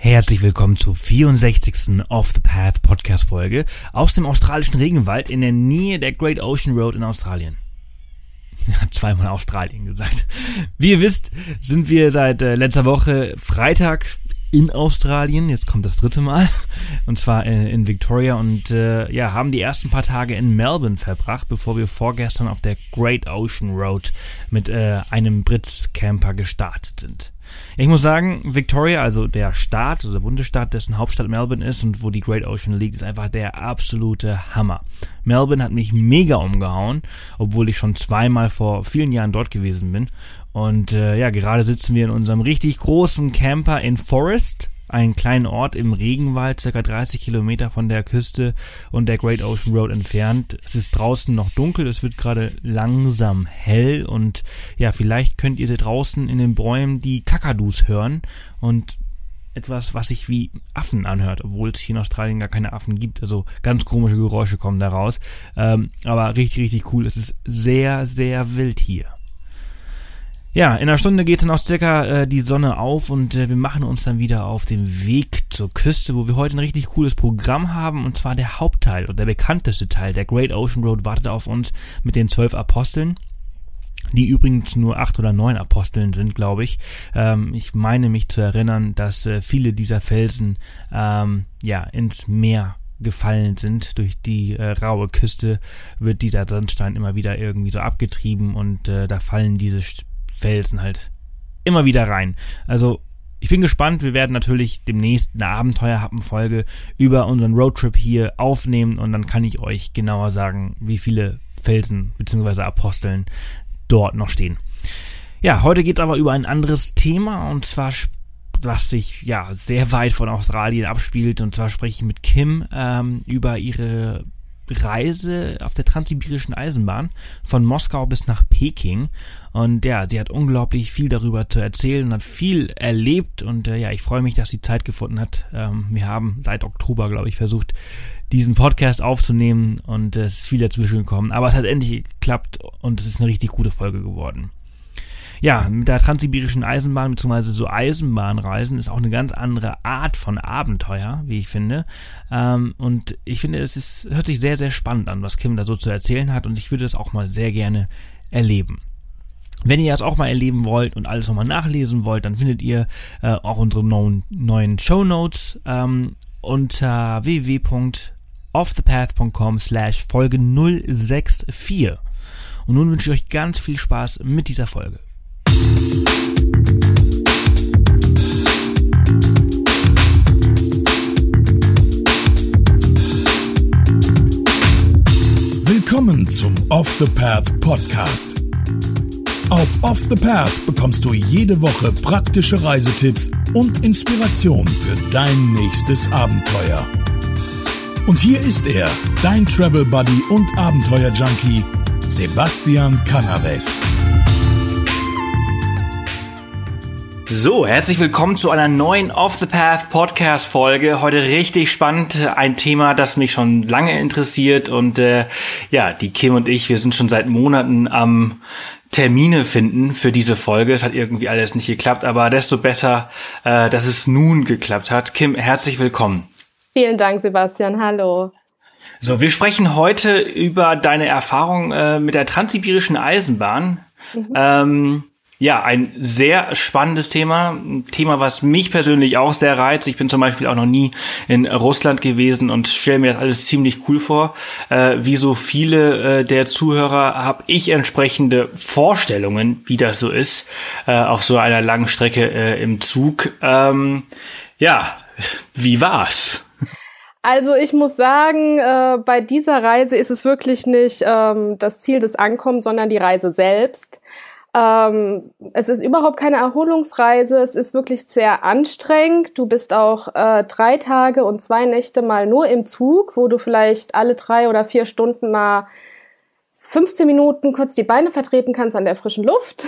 Herzlich willkommen zur 64. Off the Path Podcast Folge aus dem australischen Regenwald in der Nähe der Great Ocean Road in Australien. Zweimal Australien gesagt. Wie ihr wisst, sind wir seit äh, letzter Woche Freitag in Australien. Jetzt kommt das dritte Mal. Und zwar in, in Victoria. Und äh, ja, haben die ersten paar Tage in Melbourne verbracht, bevor wir vorgestern auf der Great Ocean Road mit äh, einem Brits-Camper gestartet sind. Ich muss sagen, Victoria, also der Staat, also der Bundesstaat, dessen Hauptstadt Melbourne ist und wo die Great Ocean liegt, ist einfach der absolute Hammer. Melbourne hat mich mega umgehauen, obwohl ich schon zweimal vor vielen Jahren dort gewesen bin. Und äh, ja, gerade sitzen wir in unserem richtig großen Camper in Forest einen kleinen Ort im Regenwald, circa 30 Kilometer von der Küste und der Great Ocean Road entfernt. Es ist draußen noch dunkel, es wird gerade langsam hell und ja, vielleicht könnt ihr da draußen in den Bäumen die Kakadus hören und etwas, was sich wie Affen anhört, obwohl es hier in Australien gar keine Affen gibt. Also ganz komische Geräusche kommen da raus. Ähm, aber richtig, richtig cool. Es ist sehr, sehr wild hier. Ja, in einer Stunde geht dann auch circa äh, die Sonne auf und äh, wir machen uns dann wieder auf den Weg zur Küste, wo wir heute ein richtig cooles Programm haben und zwar der Hauptteil oder der bekannteste Teil der Great Ocean Road wartet auf uns mit den zwölf Aposteln die übrigens nur acht oder neun Aposteln sind, glaube ich. Ähm, ich meine mich zu erinnern, dass äh, viele dieser Felsen ähm, ja ins Meer gefallen sind. Durch die äh, raue Küste wird dieser Sandstein immer wieder irgendwie so abgetrieben und äh, da fallen diese Felsen halt immer wieder rein. Also ich bin gespannt. Wir werden natürlich demnächst eine Abenteuerhappen-Folge über unseren Roadtrip hier aufnehmen und dann kann ich euch genauer sagen, wie viele Felsen bzw. Aposteln dort noch stehen. Ja, heute geht es aber über ein anderes Thema und zwar was sich ja sehr weit von Australien abspielt und zwar spreche ich mit Kim ähm, über ihre Reise auf der transsibirischen Eisenbahn von Moskau bis nach Peking. Und ja, sie hat unglaublich viel darüber zu erzählen und hat viel erlebt. Und äh, ja, ich freue mich, dass sie Zeit gefunden hat. Ähm, wir haben seit Oktober, glaube ich, versucht, diesen Podcast aufzunehmen und äh, es ist viel dazwischen gekommen. Aber es hat endlich geklappt und es ist eine richtig gute Folge geworden ja, mit der transsibirischen Eisenbahn bzw. so Eisenbahnreisen ist auch eine ganz andere Art von Abenteuer, wie ich finde. Ähm, und ich finde, es ist, hört sich sehr, sehr spannend an, was Kim da so zu erzählen hat und ich würde das auch mal sehr gerne erleben. Wenn ihr das auch mal erleben wollt und alles nochmal nachlesen wollt, dann findet ihr äh, auch unsere neuen, neuen Show Notes ähm, unter www.offthepath.com slash Folge 064. Und nun wünsche ich euch ganz viel Spaß mit dieser Folge. Willkommen zum Off the Path Podcast. Auf Off the Path bekommst du jede Woche praktische Reisetipps und Inspiration für dein nächstes Abenteuer. Und hier ist er, dein Travel Buddy und Abenteuer Junkie, Sebastian Canaves. So, herzlich willkommen zu einer neuen Off the Path Podcast Folge. Heute richtig spannend, ein Thema, das mich schon lange interessiert und äh, ja, die Kim und ich, wir sind schon seit Monaten am Termine finden für diese Folge. Es hat irgendwie alles nicht geklappt, aber desto besser, äh, dass es nun geklappt hat. Kim, herzlich willkommen. Vielen Dank, Sebastian. Hallo. So, wir sprechen heute über deine Erfahrung äh, mit der transsibirischen Eisenbahn. Mhm. Ähm, ja, ein sehr spannendes Thema. Ein Thema, was mich persönlich auch sehr reizt. Ich bin zum Beispiel auch noch nie in Russland gewesen und stelle mir das alles ziemlich cool vor. Äh, wie so viele äh, der Zuhörer habe ich entsprechende Vorstellungen, wie das so ist, äh, auf so einer langen Strecke äh, im Zug. Ähm, ja, wie war's? Also ich muss sagen, äh, bei dieser Reise ist es wirklich nicht ähm, das Ziel des Ankommens, sondern die Reise selbst. Ähm, es ist überhaupt keine Erholungsreise. Es ist wirklich sehr anstrengend. Du bist auch äh, drei Tage und zwei Nächte mal nur im Zug, wo du vielleicht alle drei oder vier Stunden mal 15 Minuten kurz die Beine vertreten kannst an der frischen Luft.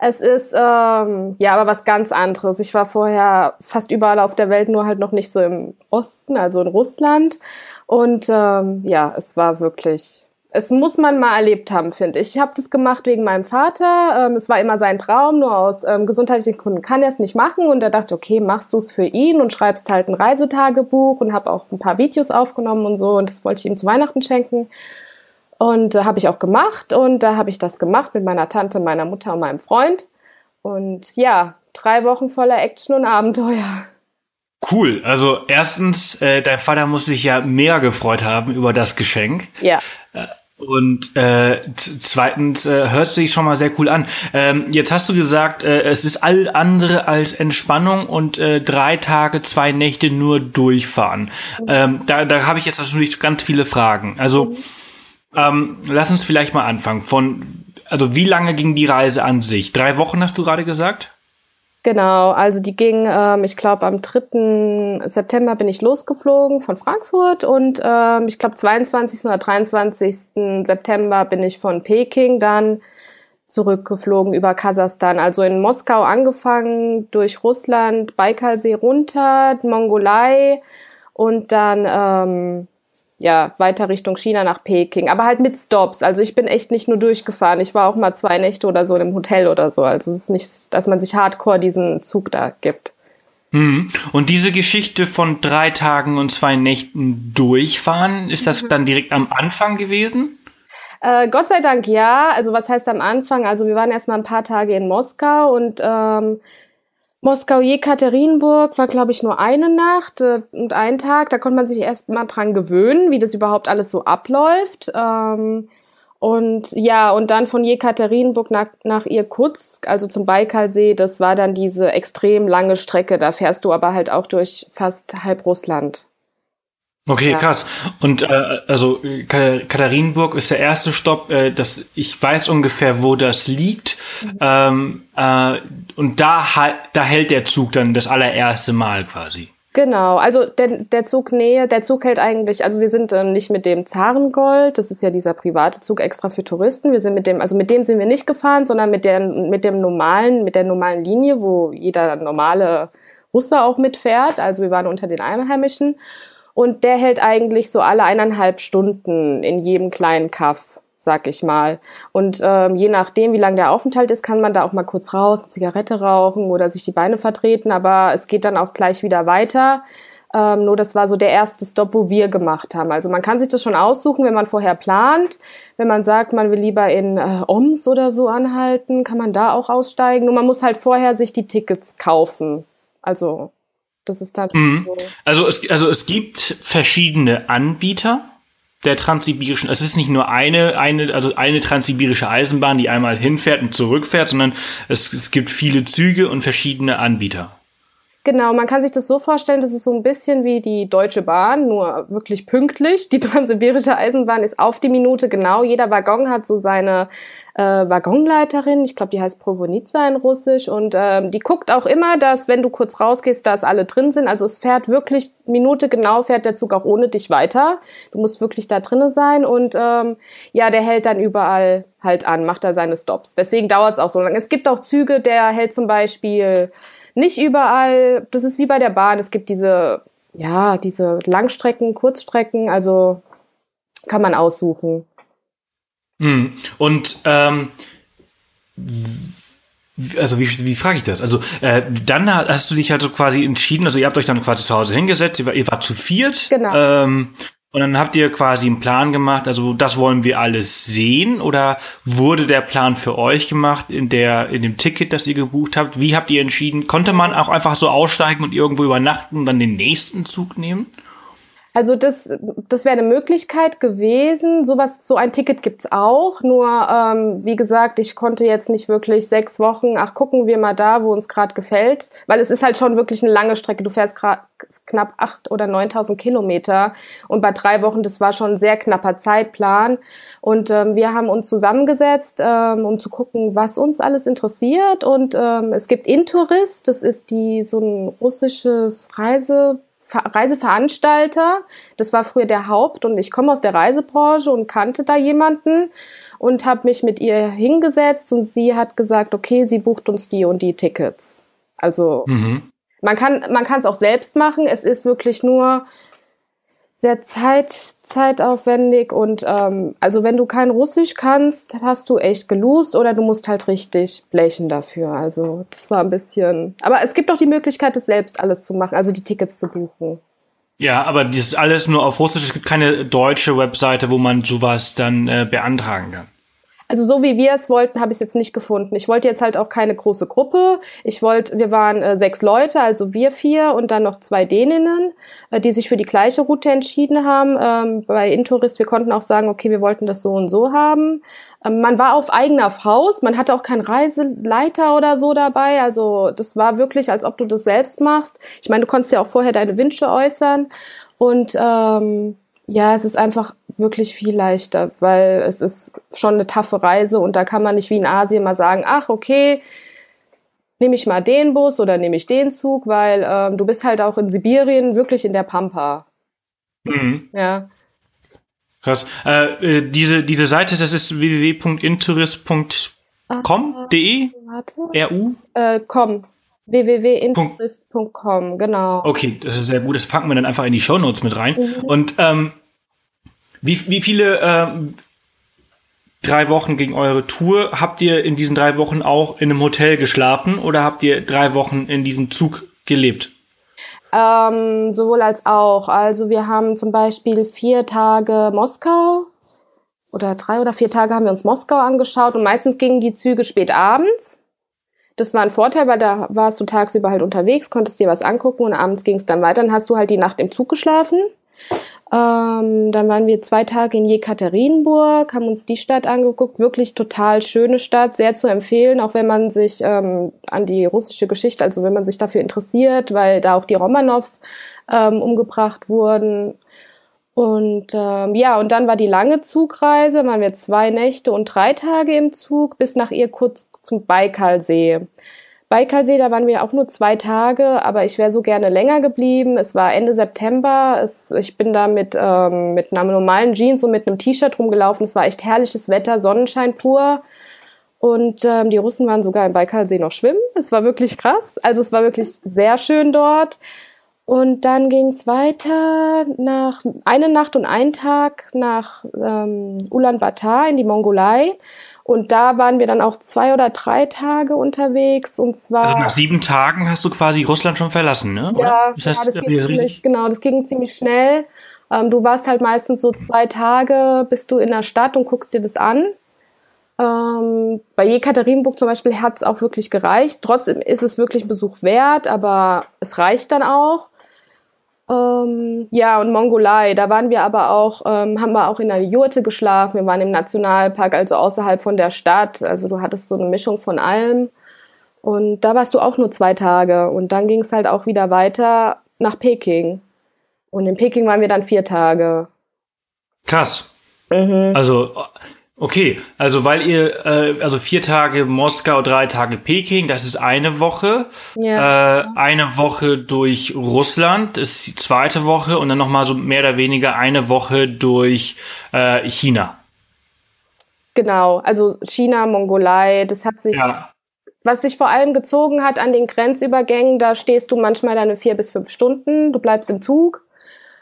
Es ist ähm, ja aber was ganz anderes. Ich war vorher fast überall auf der Welt, nur halt noch nicht so im Osten, also in Russland. Und ähm, ja, es war wirklich es muss man mal erlebt haben, finde ich. Ich habe das gemacht wegen meinem Vater. Ähm, es war immer sein Traum, nur aus ähm, gesundheitlichen Gründen kann er es nicht machen. Und er dachte, okay, machst du es für ihn und schreibst halt ein Reisetagebuch und habe auch ein paar Videos aufgenommen und so. Und das wollte ich ihm zu Weihnachten schenken. Und äh, habe ich auch gemacht. Und da habe ich das gemacht mit meiner Tante, meiner Mutter und meinem Freund. Und ja, drei Wochen voller Action und Abenteuer. Cool. Also erstens, äh, dein Vater muss sich ja mega gefreut haben über das Geschenk. Ja. Äh, und äh, zweitens äh, hört sich schon mal sehr cool an. Ähm, jetzt hast du gesagt, äh, es ist all andere als Entspannung und äh, drei Tage, zwei Nächte nur durchfahren. Mhm. Ähm, da da habe ich jetzt natürlich ganz viele Fragen. Also mhm. ähm, lass uns vielleicht mal anfangen. Von also wie lange ging die Reise an sich? Drei Wochen hast du gerade gesagt? Genau, also die ging, ähm, ich glaube, am 3. September bin ich losgeflogen von Frankfurt und ähm, ich glaube, 22. oder 23. September bin ich von Peking dann zurückgeflogen über Kasachstan. Also in Moskau angefangen, durch Russland, Baikalsee runter, Mongolei und dann ähm, ja, weiter Richtung China nach Peking, aber halt mit Stops. Also ich bin echt nicht nur durchgefahren. Ich war auch mal zwei Nächte oder so in einem Hotel oder so. Also es ist nicht, dass man sich hardcore diesen Zug da gibt. Mhm. Und diese Geschichte von drei Tagen und zwei Nächten durchfahren, ist das mhm. dann direkt am Anfang gewesen? Äh, Gott sei Dank ja. Also was heißt am Anfang? Also wir waren erstmal ein paar Tage in Moskau und ähm, Moskau-Jekaterinburg war, glaube ich, nur eine Nacht äh, und ein Tag. Da konnte man sich erst mal dran gewöhnen, wie das überhaupt alles so abläuft. Ähm, und ja, und dann von Jekaterinburg nach, nach Irkutsk, also zum Baikalsee, das war dann diese extrem lange Strecke. Da fährst du aber halt auch durch fast halb Russland. Okay, ja. krass. Und äh, also Katharinenburg ist der erste Stopp. Äh, das, ich weiß ungefähr, wo das liegt. Mhm. Ähm, äh, und da, da hält der Zug dann das allererste Mal quasi. Genau, also der, der Zug Nähe, der Zug hält eigentlich, also wir sind äh, nicht mit dem Zarengold, das ist ja dieser private Zug extra für Touristen. Wir sind mit dem, also mit dem sind wir nicht gefahren, sondern mit der, mit dem normalen, mit der normalen Linie, wo jeder normale Russe auch mitfährt. Also wir waren unter den Einheimischen. Und der hält eigentlich so alle eineinhalb Stunden in jedem kleinen Kaff, sag ich mal. Und ähm, je nachdem, wie lang der Aufenthalt ist, kann man da auch mal kurz raus, eine Zigarette rauchen oder sich die Beine vertreten. Aber es geht dann auch gleich wieder weiter. Ähm, nur das war so der erste Stop, wo wir gemacht haben. Also man kann sich das schon aussuchen, wenn man vorher plant. Wenn man sagt, man will lieber in äh, Oms oder so anhalten, kann man da auch aussteigen. Nur man muss halt vorher sich die Tickets kaufen. Also das ist dann mhm. so. Also es, also es gibt verschiedene Anbieter der transsibirischen, es ist nicht nur eine, eine, also eine transsibirische Eisenbahn, die einmal hinfährt und zurückfährt, sondern es, es gibt viele Züge und verschiedene Anbieter. Genau, man kann sich das so vorstellen, das ist so ein bisschen wie die Deutsche Bahn, nur wirklich pünktlich. Die Transsibirische Eisenbahn ist auf die Minute genau. Jeder Waggon hat so seine äh, Waggonleiterin, ich glaube, die heißt Provonica in Russisch und ähm, die guckt auch immer, dass wenn du kurz rausgehst, dass alle drin sind. Also es fährt wirklich Minute genau, fährt der Zug auch ohne dich weiter. Du musst wirklich da drinnen sein und ähm, ja, der hält dann überall halt an, macht da seine Stops. Deswegen dauert es auch so lange. Es gibt auch Züge, der hält zum Beispiel nicht überall, das ist wie bei der Bahn, es gibt diese, ja, diese Langstrecken, Kurzstrecken, also kann man aussuchen. Hm. Und ähm, also wie, wie frage ich das? Also äh, dann hast du dich halt so quasi entschieden, also ihr habt euch dann quasi zu Hause hingesetzt, ihr, war, ihr wart zu viert. Genau. Ähm, und dann habt ihr quasi einen Plan gemacht, also das wollen wir alles sehen oder wurde der Plan für euch gemacht in der in dem Ticket, das ihr gebucht habt? Wie habt ihr entschieden? Konnte man auch einfach so aussteigen und irgendwo übernachten und dann den nächsten Zug nehmen? Also das, das wäre eine Möglichkeit gewesen. Sowas, so ein Ticket gibt's auch. Nur ähm, wie gesagt, ich konnte jetzt nicht wirklich sechs Wochen. Ach, gucken wir mal da, wo uns gerade gefällt, weil es ist halt schon wirklich eine lange Strecke. Du fährst gerade knapp acht oder neuntausend Kilometer und bei drei Wochen, das war schon ein sehr knapper Zeitplan. Und ähm, wir haben uns zusammengesetzt, ähm, um zu gucken, was uns alles interessiert. Und ähm, es gibt Intourist, das ist die so ein russisches Reise Reiseveranstalter. Das war früher der Haupt und ich komme aus der Reisebranche und kannte da jemanden und habe mich mit ihr hingesetzt und sie hat gesagt, okay, sie bucht uns die und die Tickets. Also mhm. man kann man kann es auch selbst machen. Es ist wirklich nur sehr zeit, zeitaufwendig und ähm, also wenn du kein Russisch kannst, hast du echt gelost oder du musst halt richtig blechen dafür. Also das war ein bisschen. Aber es gibt auch die Möglichkeit, das selbst alles zu machen, also die Tickets zu buchen. Ja, aber das ist alles nur auf Russisch. Es gibt keine deutsche Webseite, wo man sowas dann äh, beantragen kann. Also so wie wir es wollten, habe ich es jetzt nicht gefunden. Ich wollte jetzt halt auch keine große Gruppe. Ich wollte, wir waren äh, sechs Leute, also wir vier und dann noch zwei Däninnen, äh, die sich für die gleiche Route entschieden haben. Ähm, bei Intourist, wir konnten auch sagen, okay, wir wollten das so und so haben. Ähm, man war auf eigener Faust, man hatte auch keinen Reiseleiter oder so dabei. Also das war wirklich, als ob du das selbst machst. Ich meine, du konntest ja auch vorher deine Wünsche äußern. Und ähm, ja, es ist einfach wirklich viel leichter, weil es ist schon eine taffe Reise und da kann man nicht wie in Asien mal sagen, ach okay, nehme ich mal den Bus oder nehme ich den Zug, weil ähm, du bist halt auch in Sibirien wirklich in der Pampa. Mhm. Ja. Krass. Äh, äh diese, diese Seite, das ist www.intourist.com.de? Warte. RU? Äh, com www.intourist.com, genau. Okay, das ist sehr gut. Das packen wir dann einfach in die Shownotes mit rein. Mhm. Und ähm, wie, wie viele ähm, drei Wochen gegen eure Tour habt ihr in diesen drei Wochen auch in einem Hotel geschlafen oder habt ihr drei Wochen in diesem Zug gelebt? Ähm, sowohl als auch. Also wir haben zum Beispiel vier Tage Moskau oder drei oder vier Tage haben wir uns Moskau angeschaut und meistens gingen die Züge spät abends. Das war ein Vorteil, weil da warst du tagsüber halt unterwegs, konntest dir was angucken und abends ging es dann weiter. Dann hast du halt die Nacht im Zug geschlafen. Ähm, dann waren wir zwei Tage in Jekaterinburg, haben uns die Stadt angeguckt. Wirklich total schöne Stadt, sehr zu empfehlen, auch wenn man sich ähm, an die russische Geschichte, also wenn man sich dafür interessiert, weil da auch die Romanows ähm, umgebracht wurden. Und ähm, ja, und dann war die lange Zugreise, waren wir zwei Nächte und drei Tage im Zug bis nach Irkutsk zum Baikalsee. Baikalsee, da waren wir auch nur zwei Tage, aber ich wäre so gerne länger geblieben. Es war Ende September. Es, ich bin da mit, ähm, mit einer normalen Jeans und mit einem T-Shirt rumgelaufen. Es war echt herrliches Wetter, Sonnenschein pur. Und ähm, die Russen waren sogar im Baikalsee noch schwimmen. Es war wirklich krass. Also es war wirklich sehr schön dort. Und dann ging es weiter nach eine Nacht und einen Tag nach ähm, Ulaanbaatar in die Mongolei. Und da waren wir dann auch zwei oder drei Tage unterwegs. Und zwar. Also nach sieben Tagen hast du quasi Russland schon verlassen, ne? Oder? Ja, das heißt, ja, das ging ziemlich, genau, das ging ziemlich schnell. Ähm, du warst halt meistens so zwei Tage, bist du in der Stadt und guckst dir das an. Ähm, bei Jekaterinburg zum Beispiel hat es auch wirklich gereicht. Trotzdem ist es wirklich ein Besuch wert, aber es reicht dann auch. Ähm, ja, und Mongolei, da waren wir aber auch, ähm, haben wir auch in einer Jurte geschlafen. Wir waren im Nationalpark, also außerhalb von der Stadt. Also du hattest so eine Mischung von allem. Und da warst du auch nur zwei Tage. Und dann ging es halt auch wieder weiter nach Peking. Und in Peking waren wir dann vier Tage. Krass. Mhm. Also Okay, also weil ihr, äh, also vier Tage Moskau, drei Tage Peking, das ist eine Woche. Ja. Äh, eine Woche durch Russland ist die zweite Woche und dann nochmal so mehr oder weniger eine Woche durch äh, China. Genau, also China, Mongolei, das hat sich, Ja. was sich vor allem gezogen hat an den Grenzübergängen, da stehst du manchmal deine vier bis fünf Stunden, du bleibst im Zug.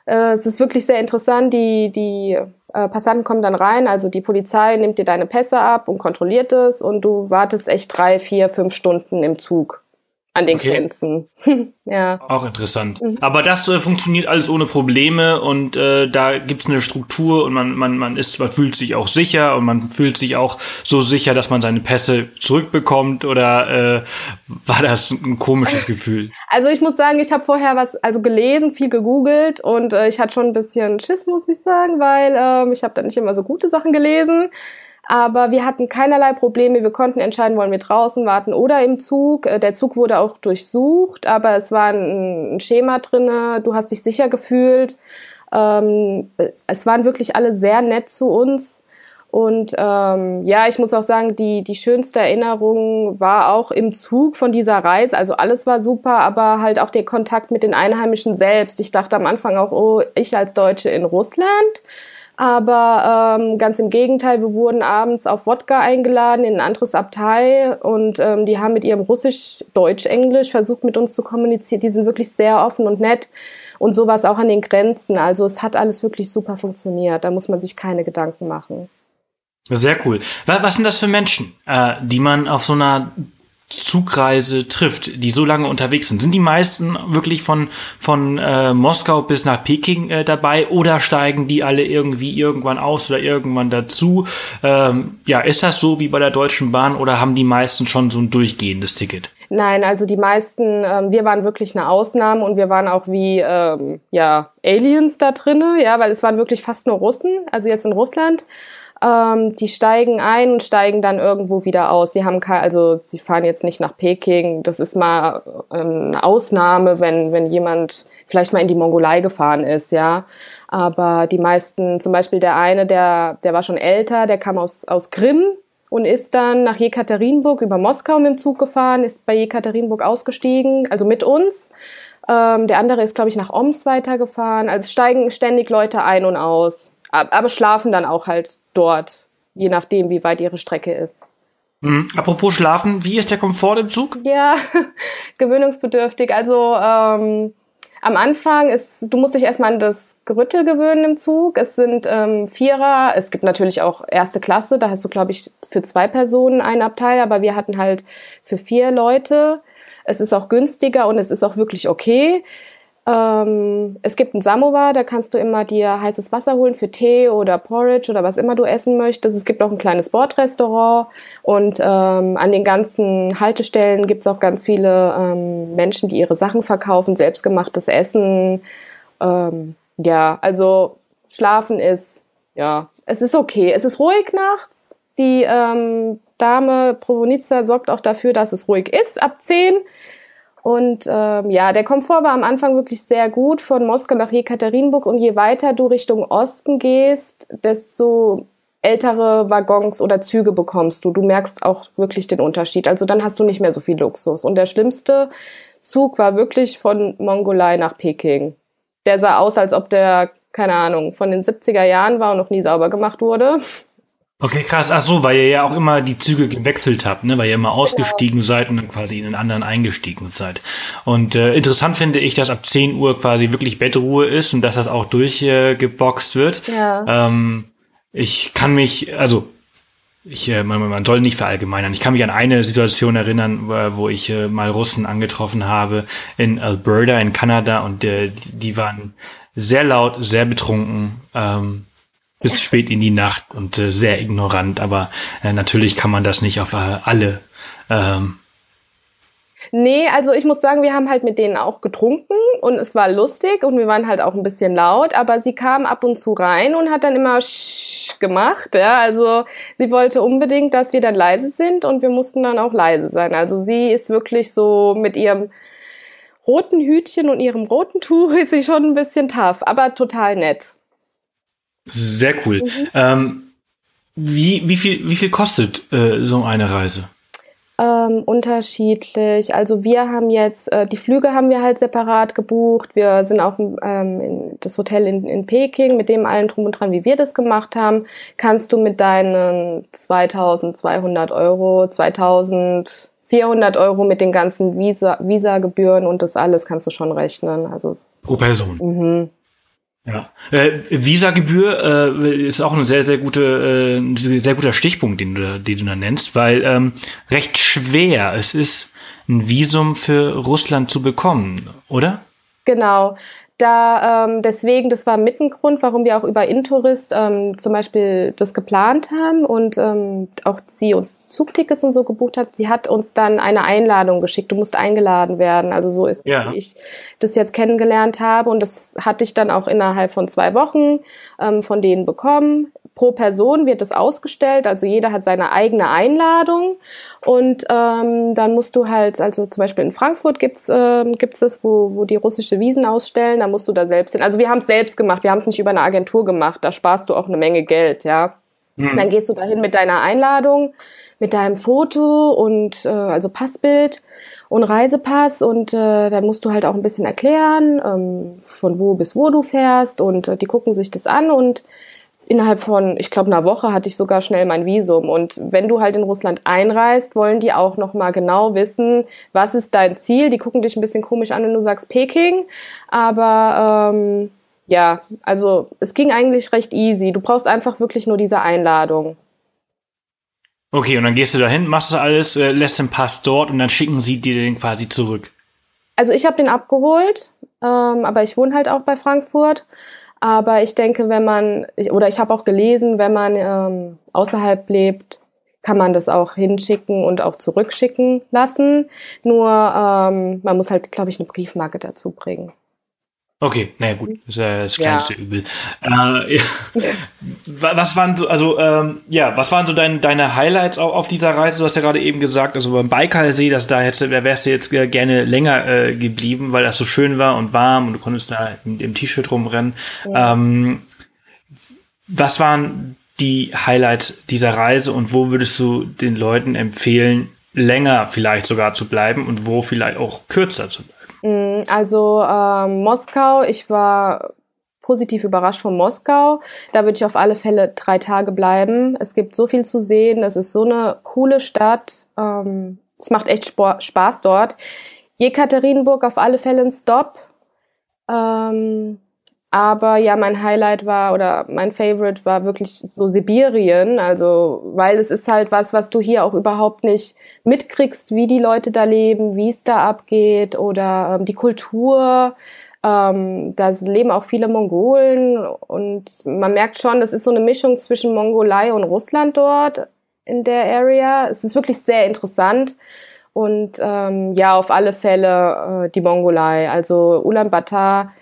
Äh, es ist wirklich sehr interessant, die, die äh, Passanten kommen dann rein, also die Polizei nimmt dir deine Pässe ab und kontrolliert es. Und du wartest echt drei, vier, fünf Stunden im Zug an den Okay. Grenzen. ja. Auch interessant. Mhm. Aber das äh, funktioniert alles ohne Probleme und äh, da gibt's eine Struktur und man, man, man ist, man fühlt sich auch sicher und man fühlt sich auch so sicher, dass man seine Pässe zurückbekommt oder äh, war das ein komisches Gefühl? Also ich muss sagen, ich habe vorher was also gelesen, viel gegoogelt und äh, ich hatte schon ein bisschen Schiss, muss ich sagen, weil ähm, ich habe da nicht immer so gute Sachen gelesen. Aber wir hatten keinerlei Probleme. Wir konnten entscheiden, wollen wir draußen warten oder im Zug. Äh, Der Zug wurde auch durchsucht, aber es war ein, Schema drinne. Du hast dich sicher gefühlt. Ähm, es waren wirklich alle sehr nett zu uns. Und ähm, ja, ich muss auch sagen, die, die schönste Erinnerung war auch im Zug von dieser Reise. Also alles war super, aber halt auch der Kontakt mit den Einheimischen selbst. Ich dachte am Anfang auch, oh, ich als Deutsche in Russland. Aber ähm, ganz im Gegenteil, wir wurden abends auf Wodka eingeladen in ein anderes Abteil und ähm, die haben mit ihrem Russisch, Deutsch, Englisch versucht mit uns zu kommunizieren. Die sind wirklich sehr offen und nett und sowas auch an den Grenzen. Also es hat alles wirklich super funktioniert. Da muss man sich keine Gedanken machen. Sehr cool. Was sind das für Menschen, äh, die man auf so einer Zugreise trifft, die so lange unterwegs sind? Sind die meisten wirklich von, von äh, Moskau bis nach Peking äh, dabei oder steigen die alle irgendwie irgendwann aus oder irgendwann dazu? Ähm, ja, ist das so wie bei der Deutschen Bahn oder haben die meisten schon so ein durchgehendes Ticket? Nein, also die meisten, ähm, wir waren wirklich eine Ausnahme und wir waren auch wie ähm, ja Aliens da drinne, ja, weil es waren wirklich fast nur Russen, also jetzt in Russland. Ähm, die steigen ein und steigen dann irgendwo wieder aus. Sie haben kein, also sie fahren jetzt nicht nach Peking. Das ist mal ähm, eine Ausnahme, wenn, wenn jemand vielleicht mal in die Mongolei gefahren ist, ja. Aber die meisten, zum Beispiel der eine, der, der war schon älter, der kam aus, aus Krim und ist dann nach Jekaterinburg über Moskau mit dem Zug gefahren, ist bei Jekaterinburg ausgestiegen, also mit uns. Ähm, der andere ist, glaube ich, nach Oms weitergefahren. Also steigen ständig Leute ein und aus aber schlafen dann auch halt dort, je nachdem, wie weit ihre Strecke ist. Mhm. Apropos Schlafen, wie ist der Komfort im Zug? Ja, gewöhnungsbedürftig. Also ähm, am Anfang ist, du musst dich erstmal an das Gerüttel gewöhnen im Zug. Es sind ähm, Vierer, es gibt natürlich auch erste Klasse, da hast du, glaube ich, für zwei Personen einen Abteil, aber wir hatten halt für vier Leute. Es ist auch günstiger und es ist auch wirklich okay. Ähm, es gibt einen Samovar, da kannst du immer dir heißes Wasser holen für Tee oder Porridge oder was immer du essen möchtest. Es gibt auch ein kleines Bordrestaurant und ähm, an den ganzen Haltestellen gibt es auch ganz viele ähm, Menschen, die ihre Sachen verkaufen, selbstgemachtes Essen. Ähm, ja, also schlafen ist, ja, es ist okay. Es ist ruhig nachts. Die ähm, Dame Provonica sorgt auch dafür, dass es ruhig ist ab 10. Und ähm, ja, der Komfort war am Anfang wirklich sehr gut von Moskau nach Jekaterinburg. Und je weiter du Richtung Osten gehst, desto ältere Waggons oder Züge bekommst du. Du merkst auch wirklich den Unterschied. Also dann hast du nicht mehr so viel Luxus. Und der schlimmste Zug war wirklich von Mongolei nach Peking. Der sah aus, als ob der, keine Ahnung, von den 70er Jahren war und noch nie sauber gemacht wurde. Okay, krass. Ach so, weil ihr ja auch immer die Züge gewechselt habt, ne? Weil ihr immer ausgestiegen genau. seid und dann quasi in den anderen eingestiegen seid. Und äh, interessant finde ich, dass ab 10 Uhr quasi wirklich Bettruhe ist und dass das auch durchgeboxt äh, wird. Ja. Ähm, ich kann mich, also ich, äh, man, man soll nicht verallgemeinern. Ich kann mich an eine Situation erinnern, wo ich äh, mal Russen angetroffen habe in Alberta in Kanada und äh, die waren sehr laut, sehr betrunken. Ähm, bis spät in die Nacht und äh, sehr ignorant, aber äh, natürlich kann man das nicht auf äh, alle. Ähm. Nee, also ich muss sagen, wir haben halt mit denen auch getrunken und es war lustig und wir waren halt auch ein bisschen laut, aber sie kam ab und zu rein und hat dann immer Sch gemacht, ja, also sie wollte unbedingt, dass wir dann leise sind und wir mussten dann auch leise sein. Also sie ist wirklich so mit ihrem roten Hütchen und ihrem roten Tuch ist sie schon ein bisschen tough, aber total nett. Sehr cool. Mhm. Ähm, wie, wie, viel, wie viel kostet äh, so eine Reise? Ähm, unterschiedlich. Also wir haben jetzt, äh, die Flüge haben wir halt separat gebucht. Wir sind auch ähm, in das Hotel in, in Peking mit dem allen drum und dran, wie wir das gemacht haben. Kannst du mit deinen 2200 Euro, 2400 Euro mit den ganzen Visa, Visa-Gebühren und das alles kannst du schon rechnen. Also pro Person. Mhm. Ja, äh, Visagebühr äh, ist auch ein sehr sehr gute äh, sehr guter Stichpunkt, den du den du da nennst, weil ähm, recht schwer es ist ein Visum für Russland zu bekommen, oder? Genau. Da ähm, deswegen, das war mit ein Grund, warum wir auch über Intourist ähm, zum Beispiel das geplant haben und ähm, auch sie uns Zugtickets und so gebucht hat. Sie hat uns dann eine Einladung geschickt. Du musst eingeladen werden. Also so ist, ja. wie ich das jetzt kennengelernt habe. Und das hatte ich dann auch innerhalb von zwei Wochen ähm, von denen bekommen pro Person wird es ausgestellt, also jeder hat seine eigene Einladung. Und ähm, dann musst du halt, also zum Beispiel in Frankfurt gibt's ähm, gibt's das, wo, wo die russische Wiesen ausstellen, da musst du da selbst hin. Also wir haben es selbst gemacht, wir haben es nicht über eine Agentur gemacht, da sparst du auch eine Menge Geld, ja. Mhm. Dann gehst du dahin mit deiner Einladung, mit deinem Foto und äh, also Passbild und Reisepass. Und äh, dann musst du halt auch ein bisschen erklären, ähm, von wo bis wo du fährst. Und äh, die gucken sich das an und innerhalb von, ich glaube, einer Woche hatte ich sogar schnell mein Visum. Und wenn du halt in Russland einreist, wollen die auch nochmal genau wissen, was ist dein Ziel. Die gucken dich ein bisschen komisch an, wenn du sagst Peking. Aber ähm, ja, also es ging eigentlich recht easy. Du brauchst einfach wirklich nur diese Einladung. Okay, und dann gehst du dahin, machst das alles, äh, lässt den Pass dort und dann schicken sie dir den quasi zurück. Also ich habe den abgeholt, ähm, aber ich wohne halt auch bei Frankfurt. Aber ich denke, wenn man, oder ich habe auch gelesen, wenn man ähm, außerhalb lebt, kann man das auch hinschicken und auch zurückschicken lassen. Nur ähm, man muss halt, glaube ich, eine Briefmarke dazu bringen. Okay, naja gut, das ist das kleinste ja. Übel. Äh, ja. Was waren so, also ähm, ja, was waren so dein, deine Highlights auf, auf, dieser Reise? Du hast ja gerade eben gesagt, also beim Baikalsee, dass da hättest, da wärst du jetzt gerne länger äh, geblieben, weil das so schön war und warm und du konntest da im, im T-Shirt rumrennen. Ja. Ähm, was waren die Highlights dieser Reise und wo würdest du den Leuten empfehlen, länger vielleicht sogar zu bleiben und wo vielleicht auch kürzer zu bleiben? Mm, also ähm, Moskau, ich war positiv überrascht von Moskau. Da würde ich auf alle Fälle drei Tage bleiben. Es gibt so viel zu sehen. Das ist so eine coole Stadt. Ähm, es macht echt Spaß dort. Jekaterinburg auf alle Fälle ein Stop. Ähm, aber ja, mein Highlight war oder mein Favorite war wirklich so Sibirien. Also, weil es ist halt was, was du hier auch überhaupt nicht mitkriegst, wie die Leute da leben, wie es da abgeht oder ähm, die Kultur. Ähm, da leben auch viele Mongolen und man merkt schon, das ist so eine Mischung zwischen Mongolei und Russland dort in der Area. Es ist wirklich sehr interessant. Und ähm, ja, auf alle Fälle äh, die Mongolei. Also Ulaanbaatar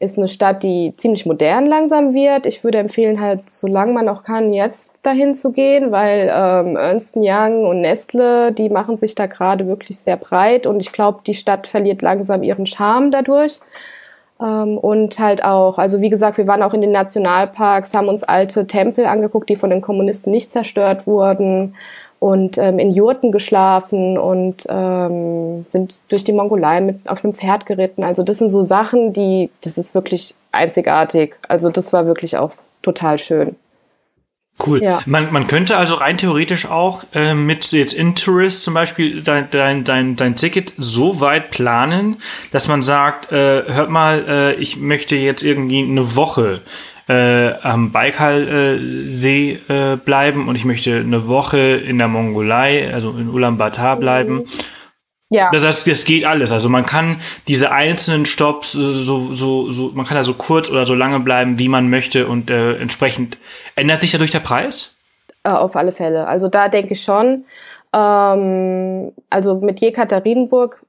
ist eine Stadt, die ziemlich modern langsam wird. Ich würde empfehlen, halt, solange man auch kann, jetzt dahin zu gehen, weil ähm, Ernst Young und Nestle, die machen sich da gerade wirklich sehr breit und ich glaube, die Stadt verliert langsam ihren Charme dadurch. Ähm, und halt auch, also wie gesagt, wir waren auch in den Nationalparks, haben uns alte Tempel angeguckt, die von den Kommunisten nicht zerstört wurden und ähm, in Jurten geschlafen und ähm, sind durch die Mongolei mit auf einem Pferd geritten. Also das sind so Sachen, die, das ist wirklich einzigartig. Also das war wirklich auch total schön. Cool. Ja. Man, man könnte also rein theoretisch auch äh, mit jetzt Interest zum Beispiel dein, dein, dein, dein Ticket so weit planen, dass man sagt, äh, hört mal, äh, ich möchte jetzt irgendwie eine Woche äh, am Baikalsee äh, bleiben und ich möchte eine Woche in der Mongolei, also in Ulaanbaatar bleiben. Mhm. Ja. Das heißt, es geht alles. Also man kann diese einzelnen Stops äh, so, so, so, man kann da so kurz oder so lange bleiben, wie man möchte und äh, entsprechend ändert sich dadurch der Preis? Äh, auf alle Fälle. Also da denke ich schon. Ähm, also mit Jekaterinburg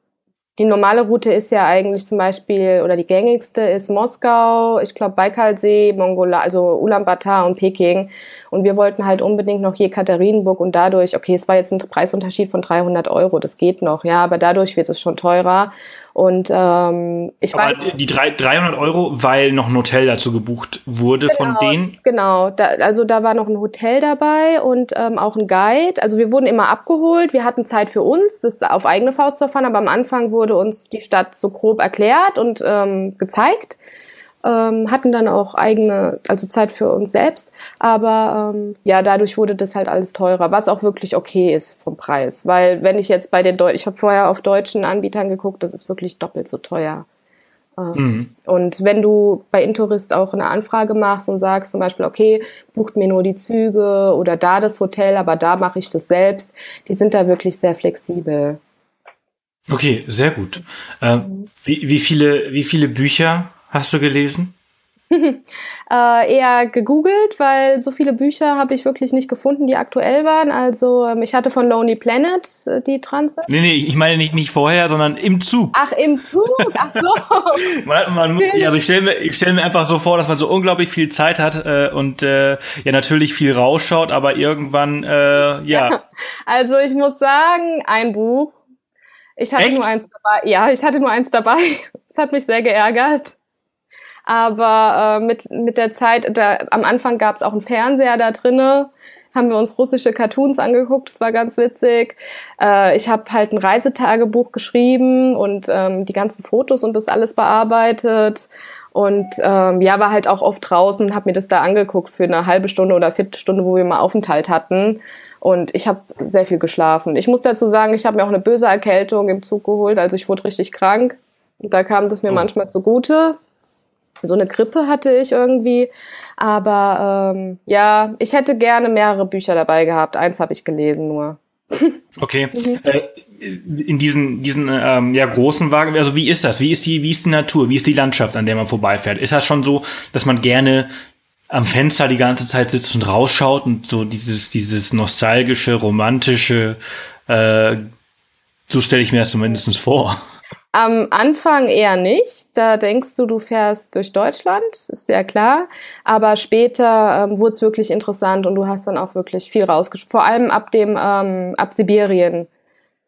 die normale Route ist ja eigentlich zum Beispiel, oder die gängigste ist Moskau, ich glaube Baikalsee, Mongola, also Ulaanbaatar und Peking. Und wir wollten halt unbedingt noch Jekaterinburg und dadurch, okay, es war jetzt ein Preisunterschied von 300 Euro, das geht noch, ja, aber dadurch wird es schon teurer. Und ähm, ich Aber die drei, 300 Euro, weil noch ein Hotel dazu gebucht wurde genau, von denen? Genau, da, also da war noch ein Hotel dabei und ähm, auch ein Guide. Also wir wurden immer abgeholt. Wir hatten Zeit für uns, das auf eigene Faust zu fahren, aber am Anfang wurde uns die Stadt so grob erklärt und ähm, gezeigt ähm, hatten dann auch eigene, also Zeit für uns selbst. Aber ähm, ja, dadurch wurde das halt alles teurer, was auch wirklich okay ist vom Preis. Weil wenn ich jetzt bei den Deutschen, ich habe vorher auf deutschen Anbietern geguckt, das ist wirklich doppelt so teuer. Ähm, mhm. Und wenn du bei Intourist auch eine Anfrage machst und sagst zum Beispiel, okay, bucht mir nur die Züge oder da das Hotel, aber da mache ich das selbst, die sind da wirklich sehr flexibel. Okay, sehr gut. Äh, wie, wie, viele, wie viele Bücher hast du gelesen? äh, eher gegoogelt, weil so viele Bücher habe ich wirklich nicht gefunden, die aktuell waren. Also ähm, ich hatte von Lonely Planet äh, die Transe. Nee, nee, ich meine nicht, nicht vorher, sondern im Zug. Ach, im Zug? Ach so. man, man, also ich stelle mir, stell mir einfach so vor, dass man so unglaublich viel Zeit hat äh, und äh, ja natürlich viel rausschaut, aber irgendwann, äh, ja. Also ich muss sagen, ein Buch. Ich hatte Echt? nur eins dabei. Ja, ich hatte nur eins dabei. Das hat mich sehr geärgert. Aber äh, mit, mit der Zeit, da, am Anfang gab es auch einen Fernseher da drinne, haben wir uns russische Cartoons angeguckt, das war ganz witzig. Äh, ich habe halt ein Reisetagebuch geschrieben und ähm, die ganzen Fotos und das alles bearbeitet. Und ähm, ja, war halt auch oft draußen und habe mir das da angeguckt für eine halbe Stunde oder Viertelstunde, wo wir mal Aufenthalt hatten. Und ich habe sehr viel geschlafen. Ich muss dazu sagen, ich habe mir auch eine böse Erkältung im Zug geholt. Also ich wurde richtig krank. Und da kam das mir oh. manchmal zugute. So eine Grippe hatte ich irgendwie. Aber ähm, ja, ich hätte gerne mehrere Bücher dabei gehabt. Eins habe ich gelesen nur. Okay. Mhm. Äh, in diesen, diesen ähm, ja, großen Wagen, also wie ist das? Wie ist die, wie ist die Natur? Wie ist die Landschaft, an der man vorbeifährt? Ist das schon so, dass man gerne am Fenster die ganze Zeit sitzt und rausschaut und so dieses, dieses nostalgische, romantische, äh, so stelle ich mir das zumindest vor. Am Anfang eher nicht. Da denkst du, du fährst durch Deutschland, ist sehr klar. Aber später ähm, wurde es wirklich interessant und du hast dann auch wirklich viel rausgeschaut. Vor allem ab dem, ähm, ab Sibirien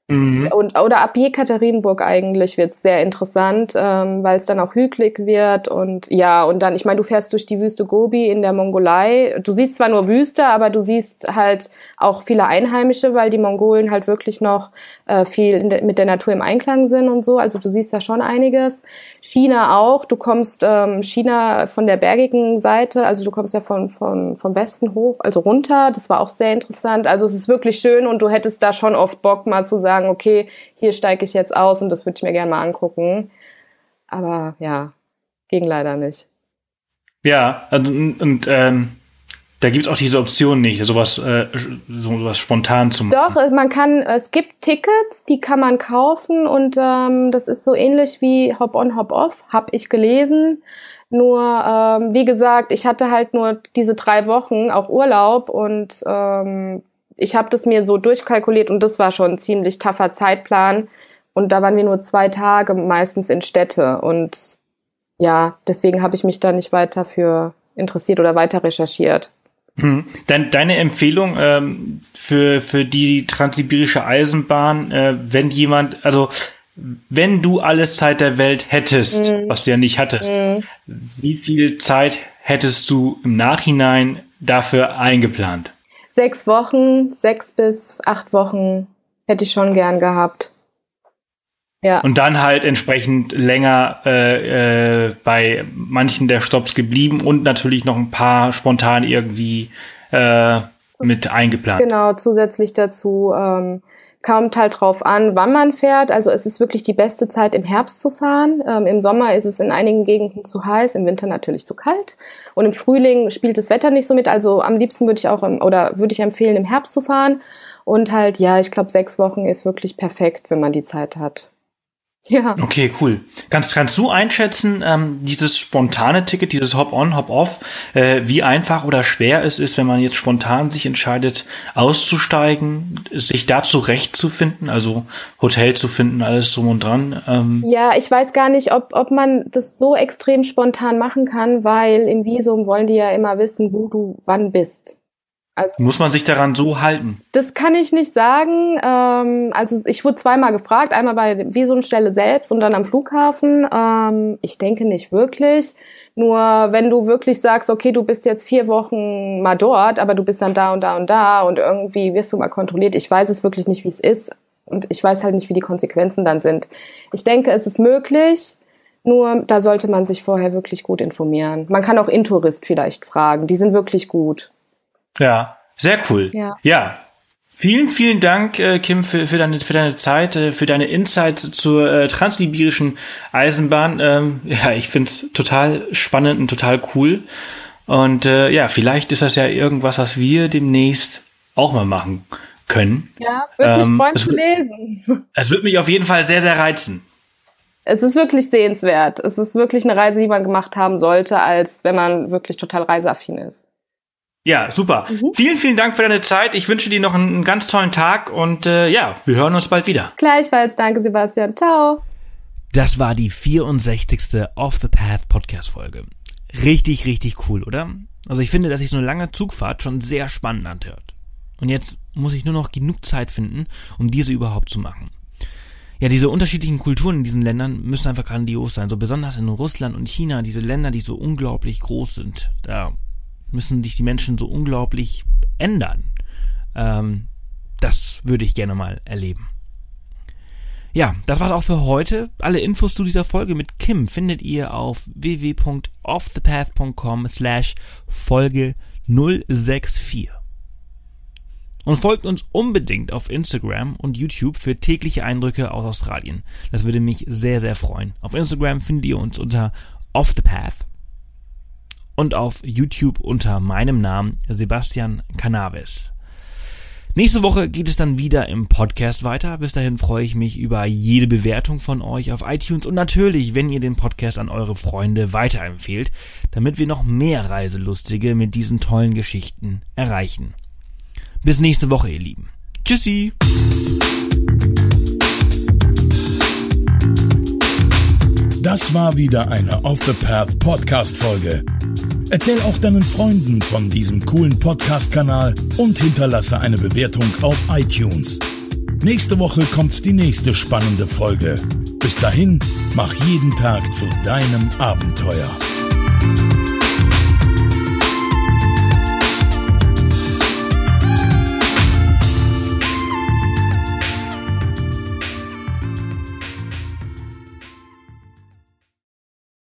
Mhm. Und, oder ab Jekaterinburg eigentlich wird es sehr interessant, ähm, weil es dann auch hügelig wird und ja, und dann, ich meine, du fährst durch die Wüste Gobi in der Mongolei. Du siehst zwar nur Wüste, aber du siehst halt auch viele Einheimische, weil die Mongolen halt wirklich noch äh, viel de mit der Natur im Einklang sind und so. Also du siehst da schon einiges. China auch. Du kommst ähm, China von der bergigen Seite, also du kommst ja von, von, vom Westen hoch, also runter. Das war auch sehr interessant. Also es ist wirklich schön und du hättest da schon oft Bock mal zu sagen, okay, hier steige ich jetzt aus und das würde ich mir gerne mal angucken. Aber ja, ging leider nicht. Ja, und, und ähm, da gibt's auch diese Option nicht, sowas, äh, sowas spontan zu machen. Doch, man kann, es gibt Tickets, die kann man kaufen und ähm, das ist so ähnlich wie Hop-on, Hop-off, habe ich gelesen. Nur, ähm, wie gesagt, ich hatte halt nur diese drei Wochen auch Urlaub und ähm, ich habe das mir so durchkalkuliert und das war schon ein ziemlich taffer Zeitplan. Und da waren wir nur zwei Tage meistens in Städte. Und ja, deswegen habe ich mich da nicht weiter für interessiert oder weiter recherchiert. Hm. Dein, deine Empfehlung ähm, für, für die transsibirische Eisenbahn, äh, wenn jemand, also wenn du alles Zeit der Welt hättest, mhm. was du ja nicht hattest, mhm. wie viel Zeit hättest du im Nachhinein dafür eingeplant? Sechs Wochen, sechs bis acht Wochen hätte ich schon gern gehabt. Ja. Und dann halt entsprechend länger äh, äh, bei manchen der Stops geblieben und natürlich noch ein paar spontan irgendwie äh, mit eingeplant. Genau, zusätzlich dazu ähm, kommt halt drauf an, wann man fährt. Also es ist wirklich die beste Zeit im Herbst zu fahren. Ähm, Im Sommer ist es in einigen Gegenden zu heiß, im Winter natürlich zu kalt. Und im Frühling spielt das Wetter nicht so mit. Also am liebsten würde ich auch im, oder würde ich empfehlen, im Herbst zu fahren. Und halt, ja, ich glaube, sechs Wochen ist wirklich perfekt, wenn man die Zeit hat. Ja. Okay, cool. Kannst, kannst du einschätzen, ähm, dieses spontane Ticket, dieses Hop-on, Hop-off, äh, wie einfach oder schwer es ist, wenn man jetzt spontan sich entscheidet, auszusteigen, sich da zurechtzufinden, also Hotel zu finden, alles drum und dran? Ähm. Ja, ich weiß gar nicht, ob, ob man das so extrem spontan machen kann, weil im Visum wollen die ja immer wissen, wo du wann bist. Also, Muss man sich daran so halten? Das kann ich nicht sagen. Ähm, also ich wurde zweimal gefragt, einmal bei der Visumstelle selbst und dann am Flughafen. Ähm, ich denke nicht wirklich. Nur wenn du wirklich sagst, okay, du bist jetzt vier Wochen mal dort, aber du bist dann da und da und da und irgendwie wirst du mal kontrolliert. Ich weiß es wirklich nicht, wie es ist und ich weiß halt nicht, wie die Konsequenzen dann sind. Ich denke, es ist möglich. Nur da sollte man sich vorher wirklich gut informieren. Man kann auch Intourist vielleicht fragen. Die sind wirklich gut. Ja, sehr cool. Ja. ja. Vielen, vielen Dank, äh, Kim, für, für, deine, für deine Zeit, äh, für deine Insights zur äh, transsibirischen Eisenbahn. Ähm, ja, ich find's total spannend und total cool. Und äh, ja, vielleicht ist das ja irgendwas, was wir demnächst auch mal machen können. Ja, würde mich ähm, freuen zu lesen. Es wird mich auf jeden Fall sehr, sehr reizen. Es ist wirklich sehenswert. Es ist wirklich eine Reise, die man gemacht haben sollte, als wenn man wirklich total reiseaffin ist. Ja, super. Mhm. Vielen, vielen Dank für deine Zeit. Ich wünsche dir noch einen, ganz tollen Tag und äh, ja, wir hören uns bald wieder. Gleichfalls. Danke, Sebastian. Ciao. Das war die 64. Off the Path Podcast Folge. Richtig, richtig cool, oder? Also ich finde, dass sich so eine lange Zugfahrt schon sehr spannend anhört. Und jetzt muss ich nur noch genug Zeit finden, um diese überhaupt zu machen. Ja, diese unterschiedlichen Kulturen in diesen Ländern müssen einfach grandios sein. So besonders in Russland und China, diese Länder, die so unglaublich groß sind. Da müssen sich die Menschen so unglaublich ändern. Ähm, das würde ich gerne mal erleben. Ja, das war's auch für heute. Alle Infos zu dieser Folge mit Kim findet ihr auf www.offthepath.com slash Folge 064. Und folgt uns unbedingt auf Instagram und YouTube für tägliche Eindrücke aus Australien. Das würde mich sehr, sehr freuen. Auf Instagram findet ihr uns unter Off the Path und auf YouTube unter meinem Namen Sebastian Cannabis. Nächste Woche geht es dann wieder im Podcast weiter. Bis dahin freue ich mich über jede Bewertung von euch auf iTunes und natürlich, wenn ihr den Podcast an eure Freunde weiterempfehlt, damit wir noch mehr Reiselustige mit diesen tollen Geschichten erreichen. Bis nächste Woche, ihr Lieben. Tschüssi! Das war wieder eine Off the Path Podcast Folge. Erzähl auch deinen Freunden von diesem coolen Podcast-Kanal und hinterlasse eine Bewertung auf iTunes. Nächste Woche kommt die nächste spannende Folge. Bis dahin, mach jeden Tag zu deinem Abenteuer.